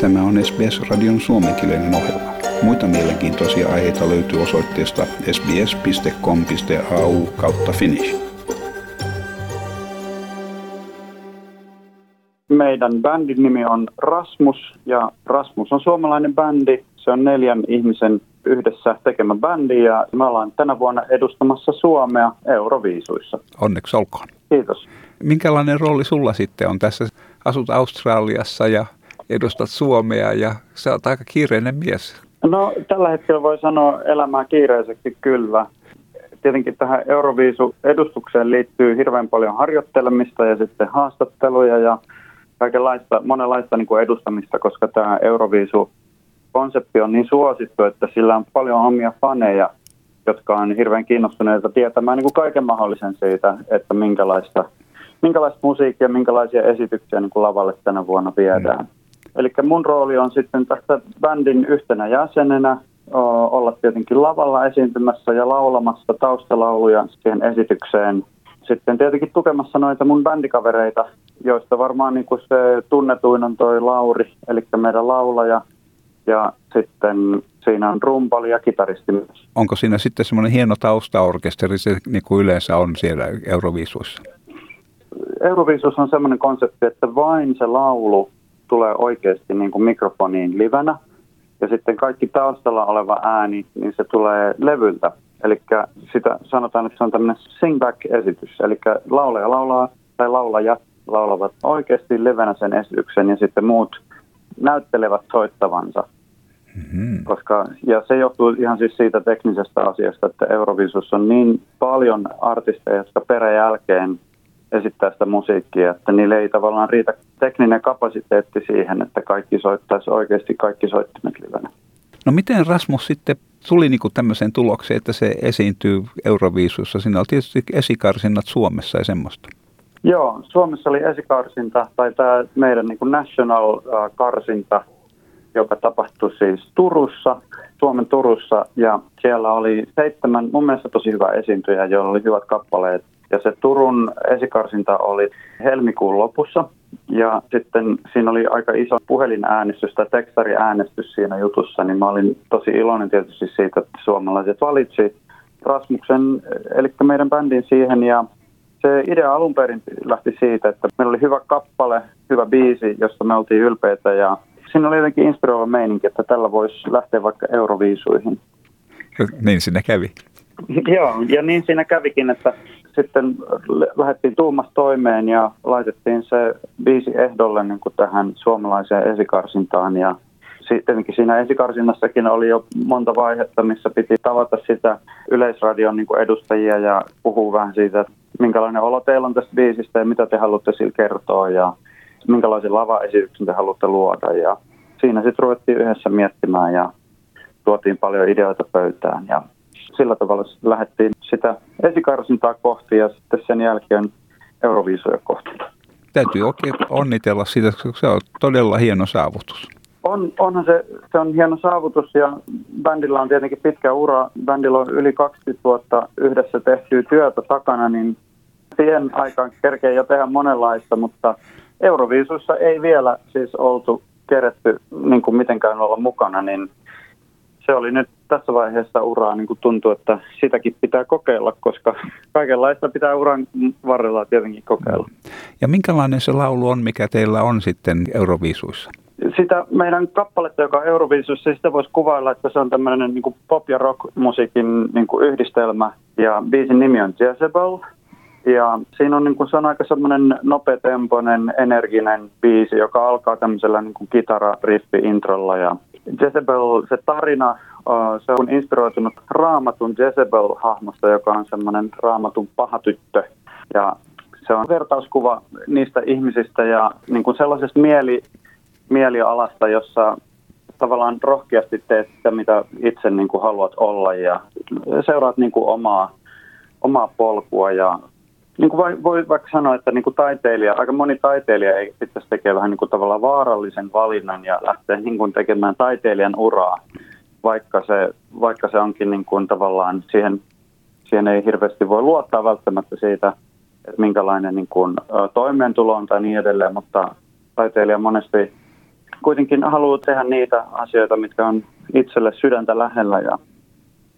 Tämä on SBS-radion suomenkielinen ohjelma. Muita mielenkiintoisia aiheita löytyy osoitteesta sbs.com.au kautta finnish. Meidän bändin nimi on Rasmus ja Rasmus on suomalainen bändi. Se on neljän ihmisen yhdessä tekemä bändi ja me ollaan tänä vuonna edustamassa Suomea Euroviisuissa. Onneksi olkoon. Kiitos. Minkälainen rooli sulla sitten on tässä? Asut Australiassa ja edustat Suomea ja sä oot aika kiireinen mies. No tällä hetkellä voi sanoa elämää kiireiseksi kyllä. Tietenkin tähän Euroviisu-edustukseen liittyy hirveän paljon harjoittelemista ja sitten haastatteluja ja kaikenlaista, monenlaista niin kuin edustamista, koska tämä Euroviisu-konsepti on niin suosittu, että sillä on paljon omia faneja, jotka on hirveän kiinnostuneita tietämään niin kuin kaiken mahdollisen siitä, että minkälaista, minkälaista musiikkia, minkälaisia esityksiä niin kuin lavalle tänä vuonna viedään. Mm. Eli mun rooli on sitten tässä bändin yhtenä jäsenenä olla tietenkin lavalla esiintymässä ja laulamassa taustalauluja siihen esitykseen. Sitten tietenkin tukemassa noita mun bändikavereita, joista varmaan niin kuin se tunnetuin on toi Lauri, eli meidän laulaja. Ja sitten siinä on rumpali ja kitaristi myös. Onko siinä sitten semmoinen hieno taustaorkesteri, se niin kuin yleensä on siellä Euroviisuissa? Euroviisuissa on semmoinen konsepti, että vain se laulu tulee oikeasti niin kuin mikrofoniin livenä. Ja sitten kaikki taustalla oleva ääni, niin se tulee levyltä. Eli sitä sanotaan, että se on tämmöinen sing-back-esitys. Eli laulaja laulaa tai laulajat laulavat oikeasti livenä sen esityksen ja sitten muut näyttelevät soittavansa. Mm-hmm. Koska, ja se johtuu ihan siis siitä teknisestä asiasta, että Eurovisus on niin paljon artisteja, jotka peräjälkeen esittää sitä musiikkia, että niille ei tavallaan riitä tekninen kapasiteetti siihen, että kaikki soittaisi oikeasti kaikki soittimet livenä. No miten Rasmus sitten tuli niin kuin tämmöiseen tulokseen, että se esiintyy Euroviisussa? Siinä oli tietysti esikarsinnat Suomessa ja semmoista. Joo, Suomessa oli esikarsinta tai tämä meidän niin kuin national-karsinta, joka tapahtui siis Turussa, Suomen Turussa ja siellä oli seitsemän mun mielestä tosi hyvä esiintyjä, joilla oli hyvät kappaleet ja se Turun esikarsinta oli helmikuun lopussa. Ja sitten siinä oli aika iso puhelinäänestys tai tekstariäänestys siinä jutussa, niin mä olin tosi iloinen tietysti siitä, että suomalaiset valitsi Rasmuksen, eli meidän bändin siihen. Ja se idea alun perin lähti siitä, että meillä oli hyvä kappale, hyvä biisi, josta me oltiin ylpeitä ja siinä oli jotenkin inspiroiva meininki, että tällä voisi lähteä vaikka Euroviisuihin. Niin siinä kävi. Joo, ja niin siinä kävikin, että sitten lähdettiin tuumasta toimeen ja laitettiin se biisi ehdolle niin kuin tähän suomalaiseen esikarsintaan. Ja tietenkin siinä esikarsinnassakin oli jo monta vaihetta, missä piti tavata sitä yleisradion niin edustajia ja puhua vähän siitä, että minkälainen olo teillä on tästä biisistä ja mitä te haluatte sillä kertoa ja minkälaisen lavaesityksen te haluatte luoda. Ja siinä sitten ruvettiin yhdessä miettimään ja tuotiin paljon ideoita pöytään ja sillä tavalla lähdettiin sitä esikarsintaa kohti ja sitten sen jälkeen Euroviisuja kohti. Täytyy oikein onnitella siitä, koska se on todella hieno saavutus. On, onhan se, se on hieno saavutus ja bändillä on tietenkin pitkä ura. Bändillä on yli 20 vuotta yhdessä tehtyä työtä takana, niin siihen aikaan kerkee jo tehdä monenlaista, mutta Euroviisuissa ei vielä siis oltu keretty niin kuin mitenkään olla mukana, niin se oli nyt tässä vaiheessa uraa niin kuin tuntuu, että sitäkin pitää kokeilla, koska kaikenlaista pitää uran varrella tietenkin kokeilla. Ja minkälainen se laulu on, mikä teillä on sitten Euroviisuissa? Sitä meidän kappaletta, joka on Euroviisuissa, sitä voisi kuvailla, että se on tämmöinen niin pop- ja rock-musiikin niin kuin yhdistelmä. Ja biisin nimi on Jezebel. Ja siinä on, niin kuin, se on aika semmoinen nopeatempoinen, energinen biisi, joka alkaa tämmöisellä niin kitara-riffi-introlla. Ja Jezebel, se tarina se on inspiroitunut raamatun Jezebel-hahmosta, joka on semmoinen raamatun paha tyttö. Ja se on vertauskuva niistä ihmisistä ja niin kuin sellaisesta mieli, mielialasta, jossa tavallaan rohkeasti teet sitä, mitä itse niin kuin haluat olla ja seuraat niin kuin omaa, omaa polkua ja niin kuin voi, voi vaikka sanoa, että niin kuin taiteilija, aika moni taiteilija ei itse tekee vähän niin kuin tavallaan vaarallisen valinnan ja lähtee niin kuin tekemään taiteilijan uraa vaikka se, vaikka se onkin niin kuin tavallaan siihen, siihen ei hirveästi voi luottaa välttämättä siitä, että minkälainen niin kuin, toimeentulo on tai niin edelleen, mutta taiteilija monesti kuitenkin haluaa tehdä niitä asioita, mitkä on itselle sydäntä lähellä ja,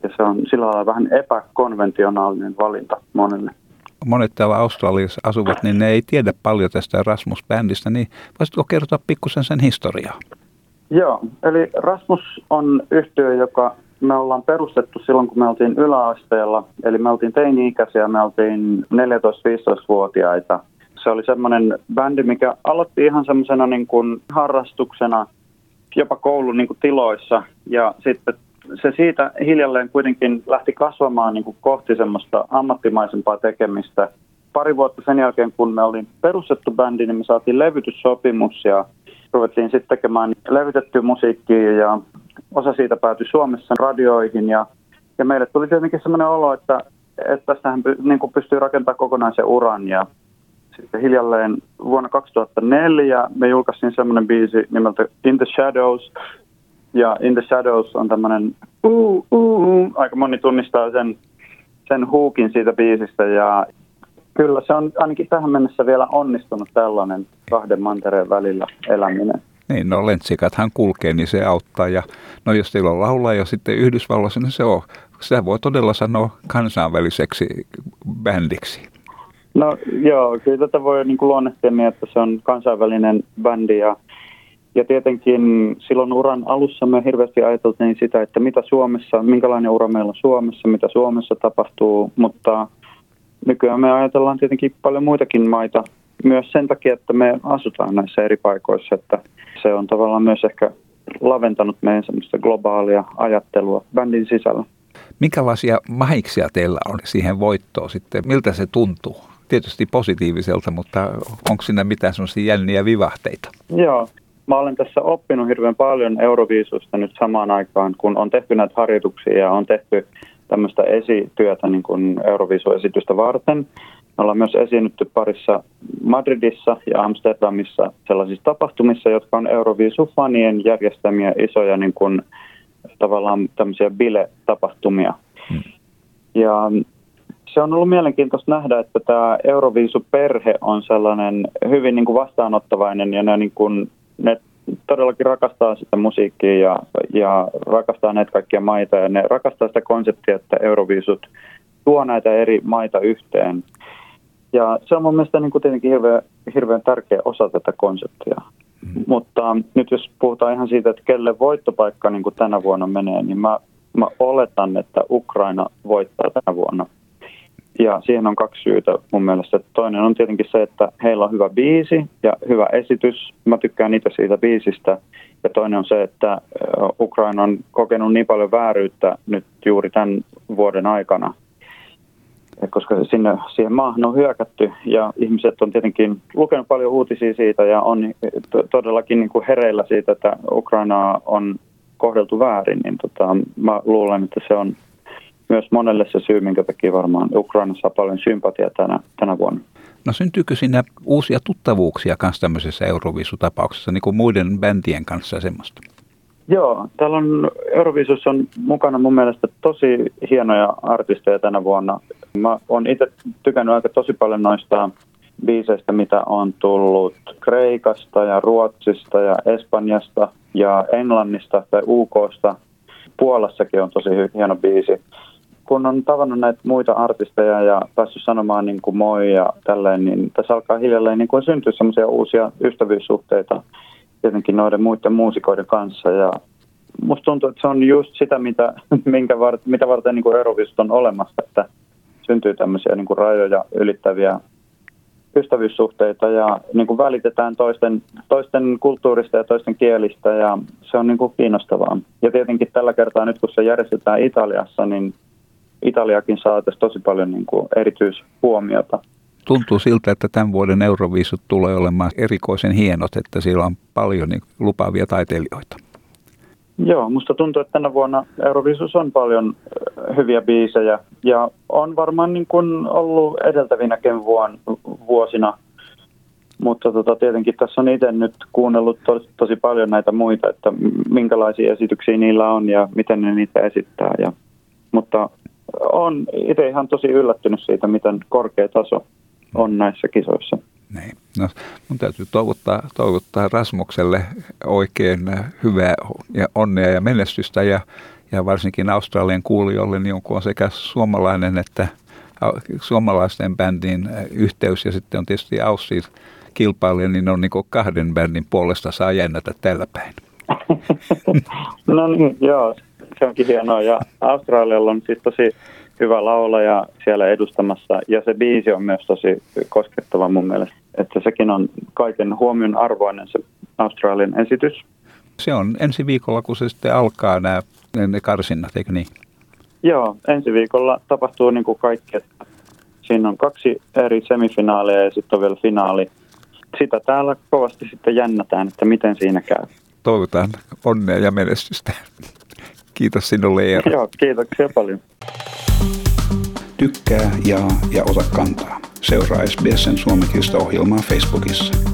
ja se on sillä lailla vähän epäkonventionaalinen valinta monelle. Monet täällä Australiassa asuvat, niin ne ei tiedä paljon tästä Rasmus-bändistä, niin voisitko kertoa pikkusen sen historiaa? Joo, eli Rasmus on yhtiö, joka me ollaan perustettu silloin, kun me oltiin yläasteella. Eli me oltiin teini-ikäisiä, me oltiin 14-15-vuotiaita. Se oli semmoinen bändi, mikä aloitti ihan semmoisena niin harrastuksena jopa koulun niin kuin tiloissa. Ja sitten se siitä hiljalleen kuitenkin lähti kasvamaan niin kuin kohti semmoista ammattimaisempaa tekemistä. Pari vuotta sen jälkeen, kun me olin perustettu bändi, niin me saatiin levytyssopimus ja ruvettiin sitten tekemään levytettyä musiikkia ja osa siitä päätyi Suomessa radioihin ja, ja meille tuli tietenkin sellainen olo, että, että tästähän niin kuin pystyy rakentamaan kokonaisen uran ja sitten hiljalleen vuonna 2004 me julkaistiin semmoinen biisi nimeltä In the Shadows ja In the Shadows on tämmöinen uh, uh, uh, aika moni tunnistaa sen, sen huukin siitä biisistä ja kyllä se on ainakin tähän mennessä vielä onnistunut tällainen kahden mantereen välillä eläminen. Niin, no lentsikathan kulkee, niin se auttaa. Ja no jos teillä on laulaja sitten Yhdysvalloissa, niin se on, sitä voi todella sanoa kansainväliseksi bändiksi. No joo, kyllä tätä voi niin luonnehtia niin, että se on kansainvälinen bändi ja, ja tietenkin silloin uran alussa me hirveästi ajateltiin sitä, että mitä Suomessa, minkälainen ura meillä on Suomessa, mitä Suomessa tapahtuu, mutta nykyään me ajatellaan tietenkin paljon muitakin maita myös sen takia, että me asutaan näissä eri paikoissa, että se on tavallaan myös ehkä laventanut meidän semmoista globaalia ajattelua bändin sisällä. Minkälaisia mahiksia teillä on siihen voittoon sitten? Miltä se tuntuu? Tietysti positiiviselta, mutta onko siinä mitään semmoisia jänniä vivahteita? Joo, mä olen tässä oppinut hirveän paljon Euroviisusta nyt samaan aikaan, kun on tehty näitä harjoituksia ja on tehty tämmöistä esityötä niin kuin Euroviisuesitystä varten. Me ollaan myös esiinnytty parissa Madridissa ja Amsterdamissa sellaisissa tapahtumissa, jotka on Euroviisu-fanien järjestämiä isoja niin kuin, tavallaan tämmöisiä bile-tapahtumia. Hmm. Ja se on ollut mielenkiintoista nähdä, että tämä Euroviisu-perhe on sellainen hyvin niin kuin vastaanottavainen ja ne, niin kuin, ne todellakin rakastaa sitä musiikkia ja, ja rakastaa näitä kaikkia maita ja ne rakastaa sitä konseptia, että Euroviisut tuo näitä eri maita yhteen. Ja se on mun mielestä niin kuin tietenkin hirveän, hirveän tärkeä osa tätä konseptia. Mm. Mutta nyt jos puhutaan ihan siitä, että kelle voittopaikka niin kuin tänä vuonna menee, niin mä, mä oletan, että Ukraina voittaa tänä vuonna. Ja siihen on kaksi syytä mun mielestä. Toinen on tietenkin se, että heillä on hyvä biisi ja hyvä esitys. Mä tykkään niitä siitä biisistä. Ja toinen on se, että Ukraina on kokenut niin paljon vääryyttä nyt juuri tämän vuoden aikana, koska sinne, siihen maahan on hyökätty ja ihmiset on tietenkin lukenut paljon uutisia siitä ja on todellakin niin kuin hereillä siitä, että Ukrainaa on kohdeltu väärin, niin tota, mä luulen, että se on myös monelle se syy, minkä takia varmaan Ukraina saa paljon sympatiaa tänä, tänä vuonna. No syntyykö siinä uusia tuttavuuksia kanssa tämmöisessä Euroviisutapauksessa, niin kuin muiden bändien kanssa semmoista? Joo, täällä on Euroviisussa on mukana mun mielestä tosi hienoja artisteja tänä vuonna. Mä oon itse tykännyt aika tosi paljon noista biiseistä, mitä on tullut Kreikasta ja Ruotsista ja Espanjasta ja Englannista tai UKsta. Puolassakin on tosi hieno biisi. Kun on tavannut näitä muita artisteja ja päässyt sanomaan niin kuin moi ja tälleen, niin tässä alkaa hiljalleen niin kuin syntyä semmoisia uusia ystävyyssuhteita tietenkin noiden muiden muusikoiden kanssa. Ja musta tuntuu, että se on just sitä, mitä, minkä vart, mitä varten niin Euroviisut on olemassa, että syntyy tämmöisiä niin kuin rajoja ylittäviä ystävyyssuhteita ja niin kuin välitetään toisten, toisten kulttuurista ja toisten kielistä ja se on niin kuin kiinnostavaa. Ja tietenkin tällä kertaa nyt kun se järjestetään Italiassa, niin Italiakin saa tässä tosi paljon niin kuin erityishuomiota tuntuu siltä, että tämän vuoden Euroviisut tulee olemaan erikoisen hienot, että siellä on paljon niin lupaavia taiteilijoita. Joo, musta tuntuu, että tänä vuonna Euroviisus on paljon hyviä biisejä ja on varmaan niin kuin ollut edeltävinäkin vuon, vuosina. Mutta tota, tietenkin tässä on itse nyt kuunnellut tosi, tosi paljon näitä muita, että minkälaisia esityksiä niillä on ja miten ne niitä esittää. Ja, mutta on itse ihan tosi yllättynyt siitä, miten korkea taso on näissä kisoissa. Niin. No, mun täytyy toivottaa, toivottaa Rasmukselle oikein hyvää ja onnea ja menestystä ja, ja varsinkin Australian kuulijoille, niin on sekä suomalainen että suomalaisten bändin yhteys ja sitten on tietysti Aussie kilpailija, niin on niin kahden bändin puolesta saa jännätä tällä päin. no niin, joo, se onkin hienoa. Ja Australialla on siis tosi hyvä laulaja siellä edustamassa ja se biisi on myös tosi koskettava mun mielestä. Että sekin on kaiken huomion arvoinen se Australian esitys. Se on ensi viikolla, kun se sitten alkaa nämä ne karsinnat, eikö niin? Joo, ensi viikolla tapahtuu niin kuin kaikki. Siinä on kaksi eri semifinaalia ja sitten on vielä finaali. Sitä täällä kovasti sitten jännätään, että miten siinä käy. Toivotaan onnea ja menestystä. Kiitos sinulle Eero. Joo, kiitoksia paljon. Tykkää, jaa ja ota kantaa. Seuraa SBSn suomenkielistä ohjelmaa Facebookissa.